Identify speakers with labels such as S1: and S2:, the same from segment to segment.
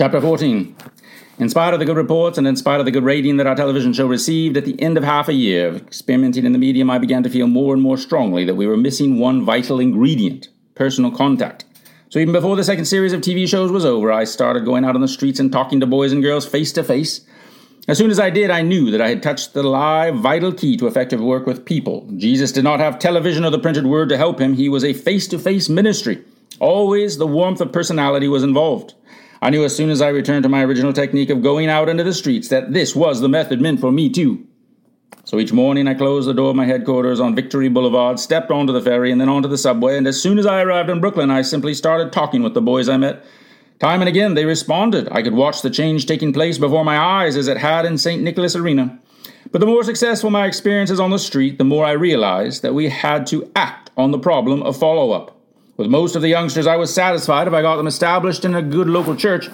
S1: Chapter 14. In spite of the good reports and in spite of the good rating that our television show received, at the end of half a year of experimenting in the medium, I began to feel more and more strongly that we were missing one vital ingredient personal contact. So even before the second series of TV shows was over, I started going out on the streets and talking to boys and girls face to face. As soon as I did, I knew that I had touched the live, vital key to effective work with people. Jesus did not have television or the printed word to help him, he was a face to face ministry. Always the warmth of personality was involved. I knew as soon as I returned to my original technique of going out into the streets that this was the method meant for me too. So each morning I closed the door of my headquarters on Victory Boulevard, stepped onto the ferry, and then onto the subway, and as soon as I arrived in Brooklyn, I simply started talking with the boys I met. Time and again they responded. I could watch the change taking place before my eyes as it had in St. Nicholas Arena. But the more successful my experiences on the street, the more I realized that we had to act on the problem of follow up. With most of the youngsters, I was satisfied if I got them established in a good local church.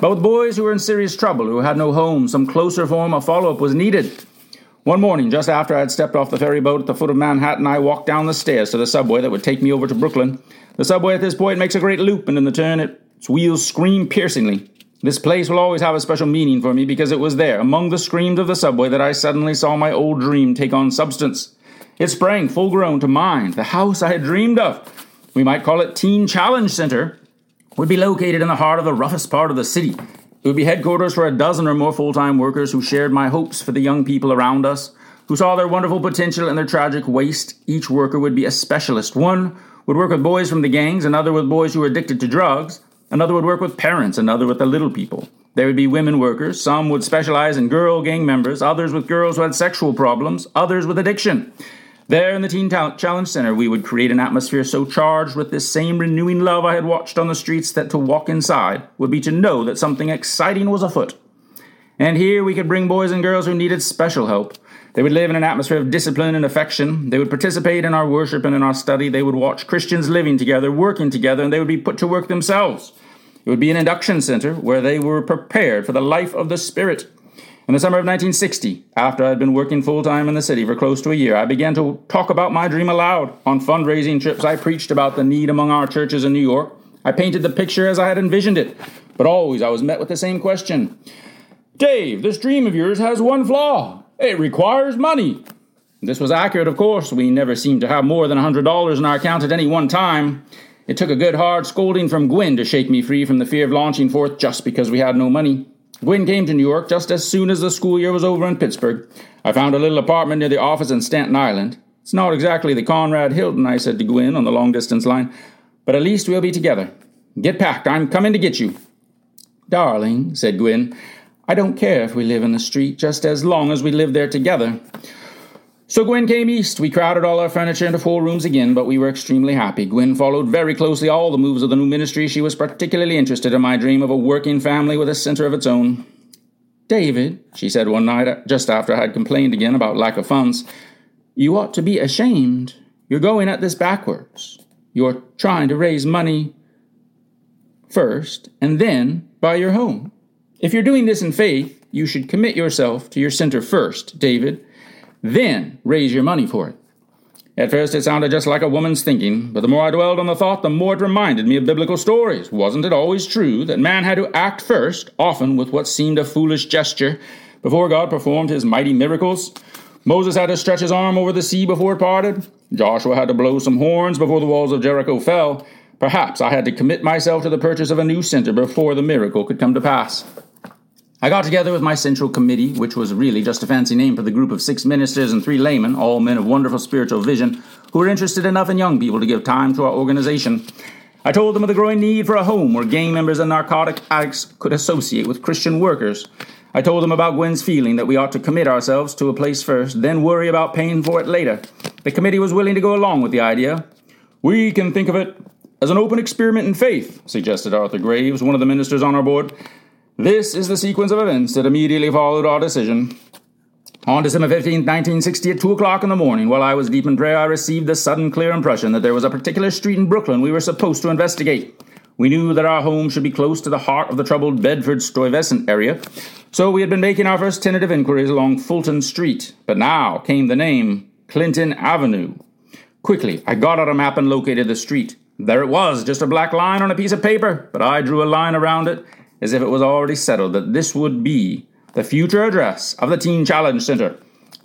S1: But with boys who were in serious trouble, who had no home, some closer form of follow up was needed. One morning, just after I had stepped off the ferry boat at the foot of Manhattan, I walked down the stairs to the subway that would take me over to Brooklyn. The subway at this point makes a great loop, and in the turn, its wheels scream piercingly. This place will always have a special meaning for me because it was there, among the screams of the subway, that I suddenly saw my old dream take on substance. It sprang full grown to mind, the house I had dreamed of. We might call it Teen Challenge Center. Would be located in the heart of the roughest part of the city, it would be headquarters for a dozen or more full time workers who shared my hopes for the young people around us, who saw their wonderful potential and their tragic waste. Each worker would be a specialist. One would work with boys from the gangs, another with boys who were addicted to drugs, another would work with parents, another with the little people. There would be women workers, some would specialize in girl gang members, others with girls who had sexual problems, others with addiction. There in the Teen Talent Challenge Center, we would create an atmosphere so charged with this same renewing love I had watched on the streets that to walk inside would be to know that something exciting was afoot. And here we could bring boys and girls who needed special help. They would live in an atmosphere of discipline and affection. They would participate in our worship and in our study. They would watch Christians living together, working together, and they would be put to work themselves. It would be an induction center where they were prepared for the life of the Spirit. In the summer of 1960, after I had been working full time in the city for close to a year, I began to talk about my dream aloud. On fundraising trips, I preached about the need among our churches in New York. I painted the picture as I had envisioned it, but always I was met with the same question Dave, this dream of yours has one flaw it requires money. This was accurate, of course. We never seemed to have more than a $100 in our account at any one time. It took a good hard scolding from Gwen to shake me free from the fear of launching forth just because we had no money. Gwen came to New York just as soon as the school year was over in Pittsburgh. I found a little apartment near the office in Staten Island. It's not exactly the Conrad Hilton, I said to Gwen on the long distance line, but at least we'll be together. Get packed, I'm coming to get you. Darling, said Gwen, I don't care if we live in the street, just as long as we live there together. So Gwen came east. We crowded all our furniture into four rooms again, but we were extremely happy. Gwen followed very closely all the moves of the new ministry. She was particularly interested in my dream of a working family with a center of its own. David, she said one night, uh, just after I had complained again about lack of funds, you ought to be ashamed. You're going at this backwards. You're trying to raise money first and then buy your home. If you're doing this in faith, you should commit yourself to your center first, David then raise your money for it. At first, it sounded just like a woman's thinking, but the more I dwelled on the thought, the more it reminded me of biblical stories. Wasn't it always true that man had to act first, often with what seemed a foolish gesture, before God performed his mighty miracles? Moses had to stretch his arm over the sea before it parted. Joshua had to blow some horns before the walls of Jericho fell. Perhaps I had to commit myself to the purchase of a new center before the miracle could come to pass. I got together with my central committee, which was really just a fancy name for the group of six ministers and three laymen, all men of wonderful spiritual vision, who were interested enough in young people to give time to our organization. I told them of the growing need for a home where gang members and narcotic addicts could associate with Christian workers. I told them about Gwen's feeling that we ought to commit ourselves to a place first, then worry about paying for it later. The committee was willing to go along with the idea. We can think of it as an open experiment in faith, suggested Arthur Graves, one of the ministers on our board. This is the sequence of events that immediately followed our decision. On December 15, 1960, at 2 o'clock in the morning, while I was deep in prayer, I received the sudden clear impression that there was a particular street in Brooklyn we were supposed to investigate. We knew that our home should be close to the heart of the troubled Bedford Stuyvesant area, so we had been making our first tentative inquiries along Fulton Street. But now came the name Clinton Avenue. Quickly, I got out a map and located the street. There it was, just a black line on a piece of paper, but I drew a line around it as if it was already settled that this would be the future address of the Teen Challenge Center.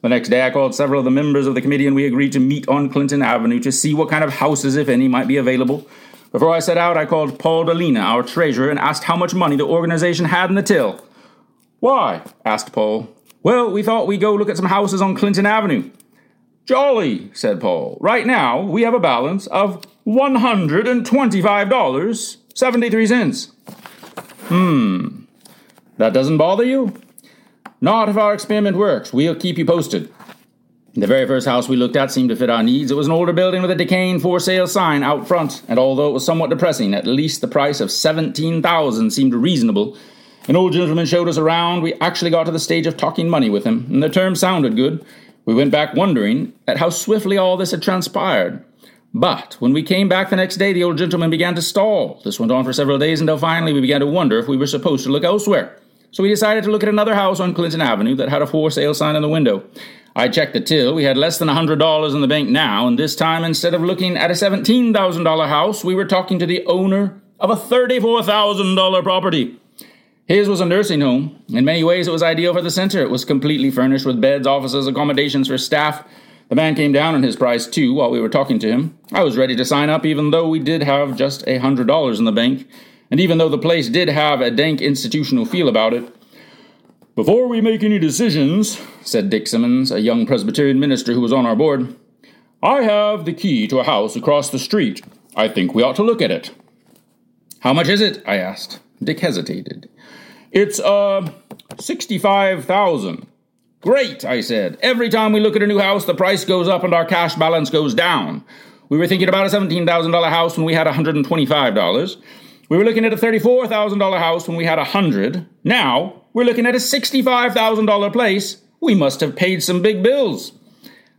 S1: The next day, I called several of the members of the committee and we agreed to meet on Clinton Avenue to see what kind of houses, if any, might be available. Before I set out, I called Paul Delina, our treasurer, and asked how much money the organization had in the till. Why? asked Paul. Well, we thought we'd go look at some houses on Clinton Avenue. Jolly, said Paul. Right now, we have a balance of $125.73. Hmm. That doesn't bother you? Not if our experiment works. We'll keep you posted. The very first house we looked at seemed to fit our needs. It was an older building with a decaying for sale sign out front, and although it was somewhat depressing, at least the price of seventeen thousand seemed reasonable. An old gentleman showed us around. We actually got to the stage of talking money with him, and the term sounded good. We went back wondering at how swiftly all this had transpired. But when we came back the next day, the old gentleman began to stall. This went on for several days until finally we began to wonder if we were supposed to look elsewhere. So we decided to look at another house on Clinton Avenue that had a for sale sign in the window. I checked the till. We had less than a $100 in the bank now, and this time, instead of looking at a $17,000 house, we were talking to the owner of a $34,000 property. His was a nursing home. In many ways, it was ideal for the center. It was completely furnished with beds, offices, accommodations for staff. The man came down on his price, too, while we were talking to him. I was ready to sign up, even though we did have just a $100 in the bank and even though the place did have a dank institutional feel about it. Before we make any decisions, said Dick Simmons, a young Presbyterian minister who was on our board, I have the key to a house across the street. I think we ought to look at it. How much is it? I asked. Dick hesitated. It's, uh, 65,000. Great, I said. Every time we look at a new house, the price goes up and our cash balance goes down. We were thinking about a $17,000 house when we had $125. We were looking at a $34,000 house when we had a 100. Now, we're looking at a $65,000 place. We must have paid some big bills.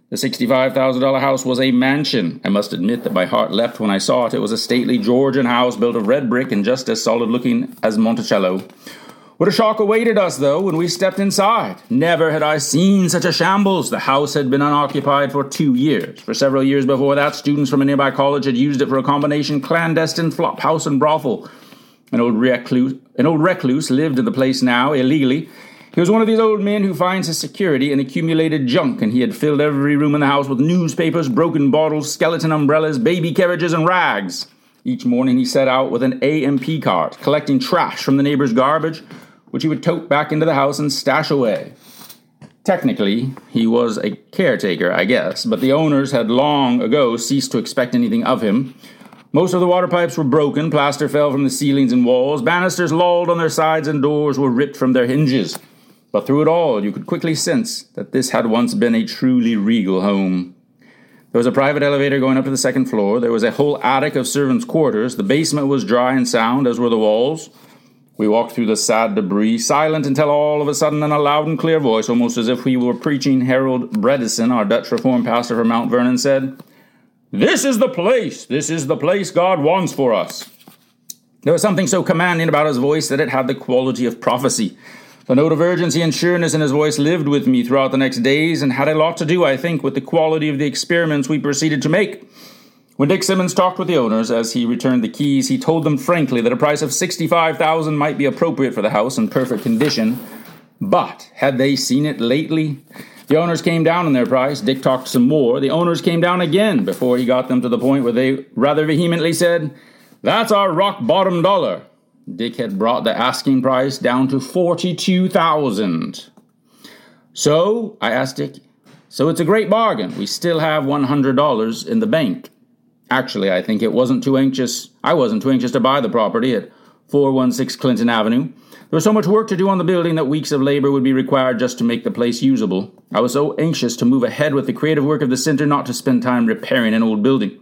S1: The $65,000 house was a mansion. I must admit that my heart leapt when I saw it. It was a stately Georgian house built of red brick and just as solid looking as Monticello. What a shock awaited us, though, when we stepped inside. Never had I seen such a shambles. The house had been unoccupied for two years. For several years before that, students from a nearby college had used it for a combination clandestine flop house and brothel. An old recluse, an old recluse lived in the place now, illegally. He was one of these old men who finds his security in accumulated junk, and he had filled every room in the house with newspapers, broken bottles, skeleton umbrellas, baby carriages, and rags. Each morning he set out with an AMP cart, collecting trash from the neighbor's garbage, which he would tote back into the house and stash away. Technically, he was a caretaker, I guess, but the owners had long ago ceased to expect anything of him. Most of the water pipes were broken, plaster fell from the ceilings and walls, banisters lolled on their sides, and doors were ripped from their hinges. But through it all, you could quickly sense that this had once been a truly regal home. There was a private elevator going up to the second floor. There was a whole attic of servants' quarters. The basement was dry and sound, as were the walls. We walked through the sad debris, silent until all of a sudden, in a loud and clear voice, almost as if we were preaching, Harold Bredesen, our Dutch Reformed pastor from Mount Vernon, said, This is the place! This is the place God wants for us! There was something so commanding about his voice that it had the quality of prophecy. The note of urgency and sureness in his voice lived with me throughout the next days and had a lot to do, I think, with the quality of the experiments we proceeded to make. When Dick Simmons talked with the owners as he returned the keys, he told them frankly that a price of 65000 might be appropriate for the house in perfect condition. But had they seen it lately? The owners came down on their price. Dick talked some more. The owners came down again before he got them to the point where they rather vehemently said, That's our rock bottom dollar. Dick had brought the asking price down to 42000 So, I asked Dick, so it's a great bargain. We still have $100 in the bank. Actually, I think it wasn't too anxious. I wasn't too anxious to buy the property at 416 Clinton Avenue. There was so much work to do on the building that weeks of labor would be required just to make the place usable. I was so anxious to move ahead with the creative work of the center not to spend time repairing an old building.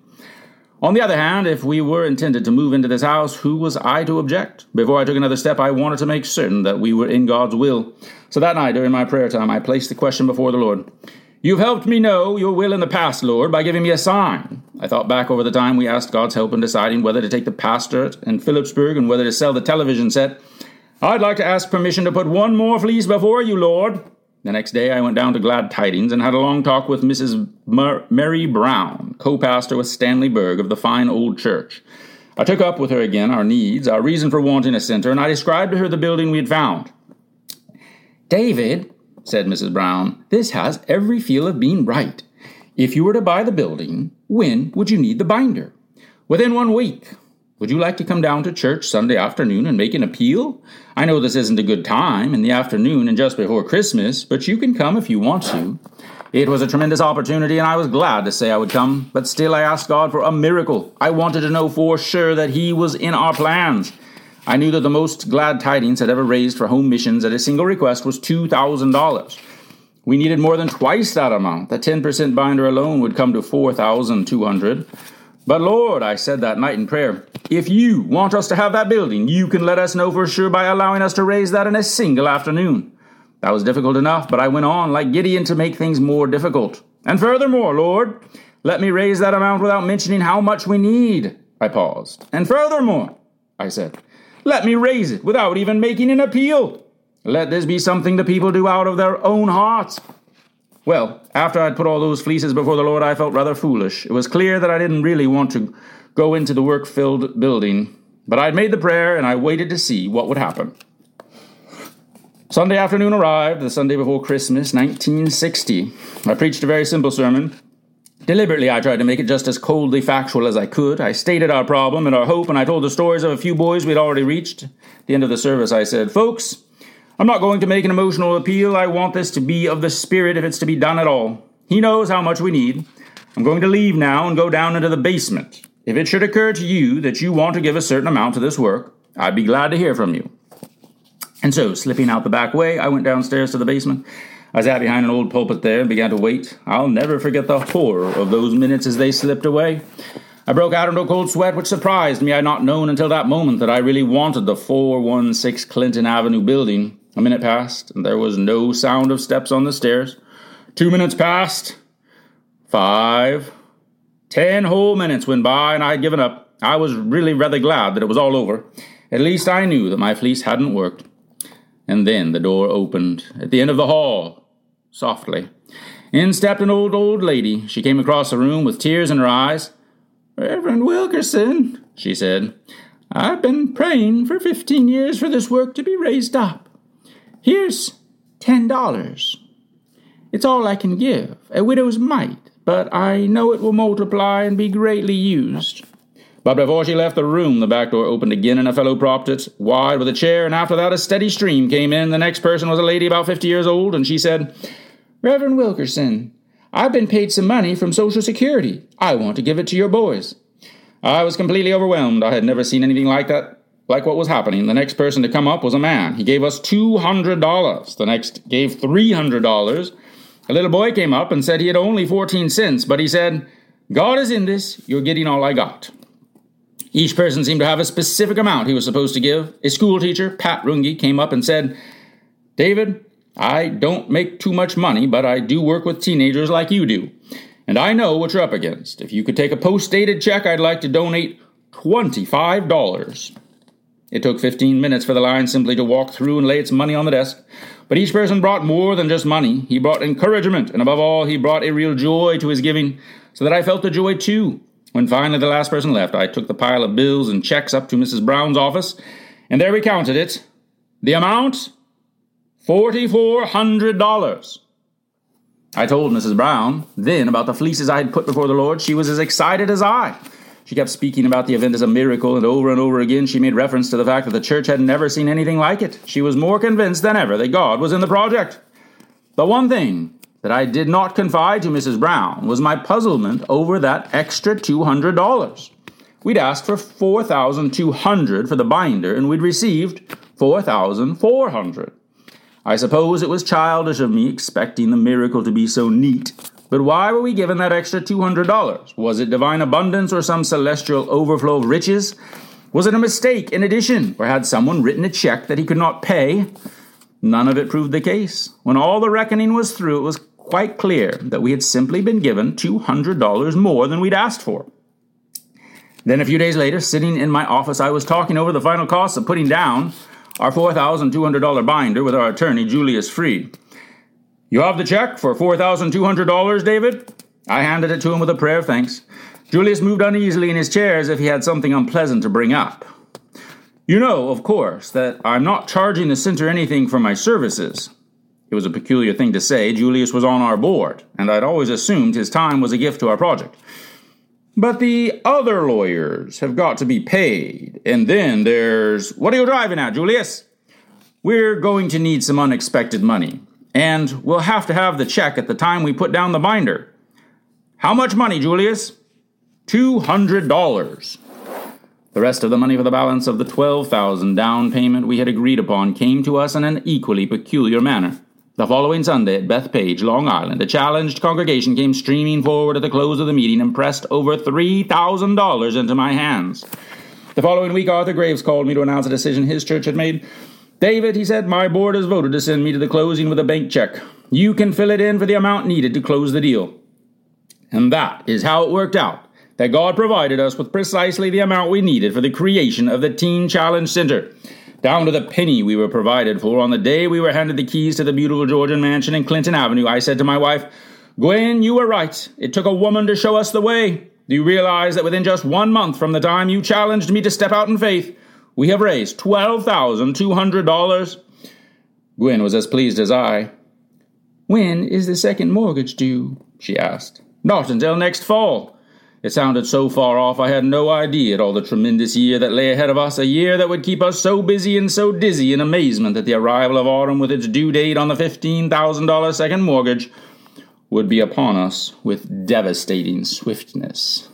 S1: On the other hand, if we were intended to move into this house, who was I to object? Before I took another step, I wanted to make certain that we were in God's will. So that night, during my prayer time, I placed the question before the Lord You've helped me know your will in the past, Lord, by giving me a sign. I thought back over the time we asked God's help in deciding whether to take the pastorate in Philipsburg and whether to sell the television set. I'd like to ask permission to put one more fleece before you, Lord. The next day, I went down to Glad Tidings and had a long talk with Mrs. Mar- Mary Brown, co pastor with Stanley Berg of the fine old church. I took up with her again our needs, our reason for wanting a center, and I described to her the building we had found. David, said Mrs. Brown, this has every feel of being right. If you were to buy the building, when would you need the binder? Within one week. Would you like to come down to church Sunday afternoon and make an appeal? I know this isn't a good time in the afternoon and just before Christmas, but you can come if you want to. It was a tremendous opportunity, and I was glad to say I would come, but still I asked God for a miracle. I wanted to know for sure that He was in our plans. I knew that the most glad tidings had ever raised for home missions at a single request was $2,000. We needed more than twice that amount. The 10% binder alone would come to 4,200. But Lord, I said that night in prayer, if you want us to have that building, you can let us know for sure by allowing us to raise that in a single afternoon. That was difficult enough, but I went on like Gideon to make things more difficult. And furthermore, Lord, let me raise that amount without mentioning how much we need. I paused. And furthermore, I said, let me raise it without even making an appeal. Let this be something the people do out of their own hearts. Well, after I'd put all those fleeces before the Lord, I felt rather foolish. It was clear that I didn't really want to go into the work filled building, but I'd made the prayer and I waited to see what would happen. Sunday afternoon arrived, the Sunday before Christmas, 1960. I preached a very simple sermon. Deliberately, I tried to make it just as coldly factual as I could. I stated our problem and our hope, and I told the stories of a few boys we'd already reached. At the end of the service, I said, Folks, I'm not going to make an emotional appeal. I want this to be of the Spirit if it's to be done at all. He knows how much we need. I'm going to leave now and go down into the basement. If it should occur to you that you want to give a certain amount to this work, I'd be glad to hear from you. And so, slipping out the back way, I went downstairs to the basement. I sat behind an old pulpit there and began to wait. I'll never forget the horror of those minutes as they slipped away. I broke out into a cold sweat, which surprised me. I had not known until that moment that I really wanted the 416 Clinton Avenue building. A minute passed, and there was no sound of steps on the stairs. Two minutes passed. Five. Ten whole minutes went by, and I had given up. I was really rather glad that it was all over. At least I knew that my fleece hadn't worked. And then the door opened at the end of the hall, softly. In stepped an old, old lady. She came across the room with tears in her eyes. Reverend Wilkerson, she said, I've been praying for fifteen years for this work to be raised up. Here's ten dollars. It's all I can give, a widow's mite, but I know it will multiply and be greatly used. But before she left the room, the back door opened again and a fellow propped it wide with a chair, and after that a steady stream came in. The next person was a lady about fifty years old, and she said, Reverend Wilkerson, I've been paid some money from Social Security. I want to give it to your boys. I was completely overwhelmed. I had never seen anything like that, like what was happening. The next person to come up was a man. He gave us $200. The next gave $300. A little boy came up and said he had only 14 cents, but he said, God is in this, you're getting all I got. Each person seemed to have a specific amount he was supposed to give. A school teacher, Pat Runge, came up and said, David, I don't make too much money, but I do work with teenagers like you do. And I know what you're up against. If you could take a post dated check, I'd like to donate $25. It took 15 minutes for the line simply to walk through and lay its money on the desk. But each person brought more than just money. He brought encouragement, and above all, he brought a real joy to his giving, so that I felt the joy too. When finally the last person left, I took the pile of bills and checks up to Mrs. Brown's office, and there we counted it. The amount? $4,400. I told Mrs. Brown then about the fleeces I had put before the Lord. She was as excited as I. She kept speaking about the event as a miracle, and over and over again she made reference to the fact that the church had never seen anything like it. She was more convinced than ever that God was in the project. The one thing that I did not confide to Mrs. Brown was my puzzlement over that extra $200. We'd asked for 4200 for the binder and we'd received 4400 I suppose it was childish of me expecting the miracle to be so neat, but why were we given that extra $200? Was it divine abundance or some celestial overflow of riches? Was it a mistake in addition, or had someone written a check that he could not pay? None of it proved the case. When all the reckoning was through, it was quite clear that we had simply been given $200 more than we'd asked for. Then a few days later, sitting in my office, I was talking over the final costs of putting down our $4,200 binder with our attorney, Julius Freed. You have the check for $4,200, David? I handed it to him with a prayer of thanks. Julius moved uneasily in his chair as if he had something unpleasant to bring up. You know, of course, that I'm not charging the center anything for my services. It was a peculiar thing to say. Julius was on our board, and I'd always assumed his time was a gift to our project. But the other lawyers have got to be paid. And then there's. What are you driving at, Julius? We're going to need some unexpected money. And we'll have to have the check at the time we put down the binder. How much money, Julius? $200. The rest of the money for the balance of the 12,000 down payment we had agreed upon came to us in an equally peculiar manner. The following Sunday at Bethpage, Long Island, a challenged congregation came streaming forward at the close of the meeting and pressed over $3,000 into my hands. The following week, Arthur Graves called me to announce a decision his church had made. David, he said, my board has voted to send me to the closing with a bank check. You can fill it in for the amount needed to close the deal. And that is how it worked out that God provided us with precisely the amount we needed for the creation of the Teen Challenge Center down to the penny we were provided for. On the day we were handed the keys to the beautiful Georgian mansion in Clinton Avenue, I said to my wife, Gwen, you were right. It took a woman to show us the way. Do you realize that within just one month from the time you challenged me to step out in faith, we have raised $12,200? Gwen was as pleased as I. When is the second mortgage due? she asked. Not until next fall. It sounded so far off I had no idea at all the tremendous year that lay ahead of us, a year that would keep us so busy and so dizzy in amazement that the arrival of autumn with its due date on the $15,000 second mortgage would be upon us with devastating swiftness.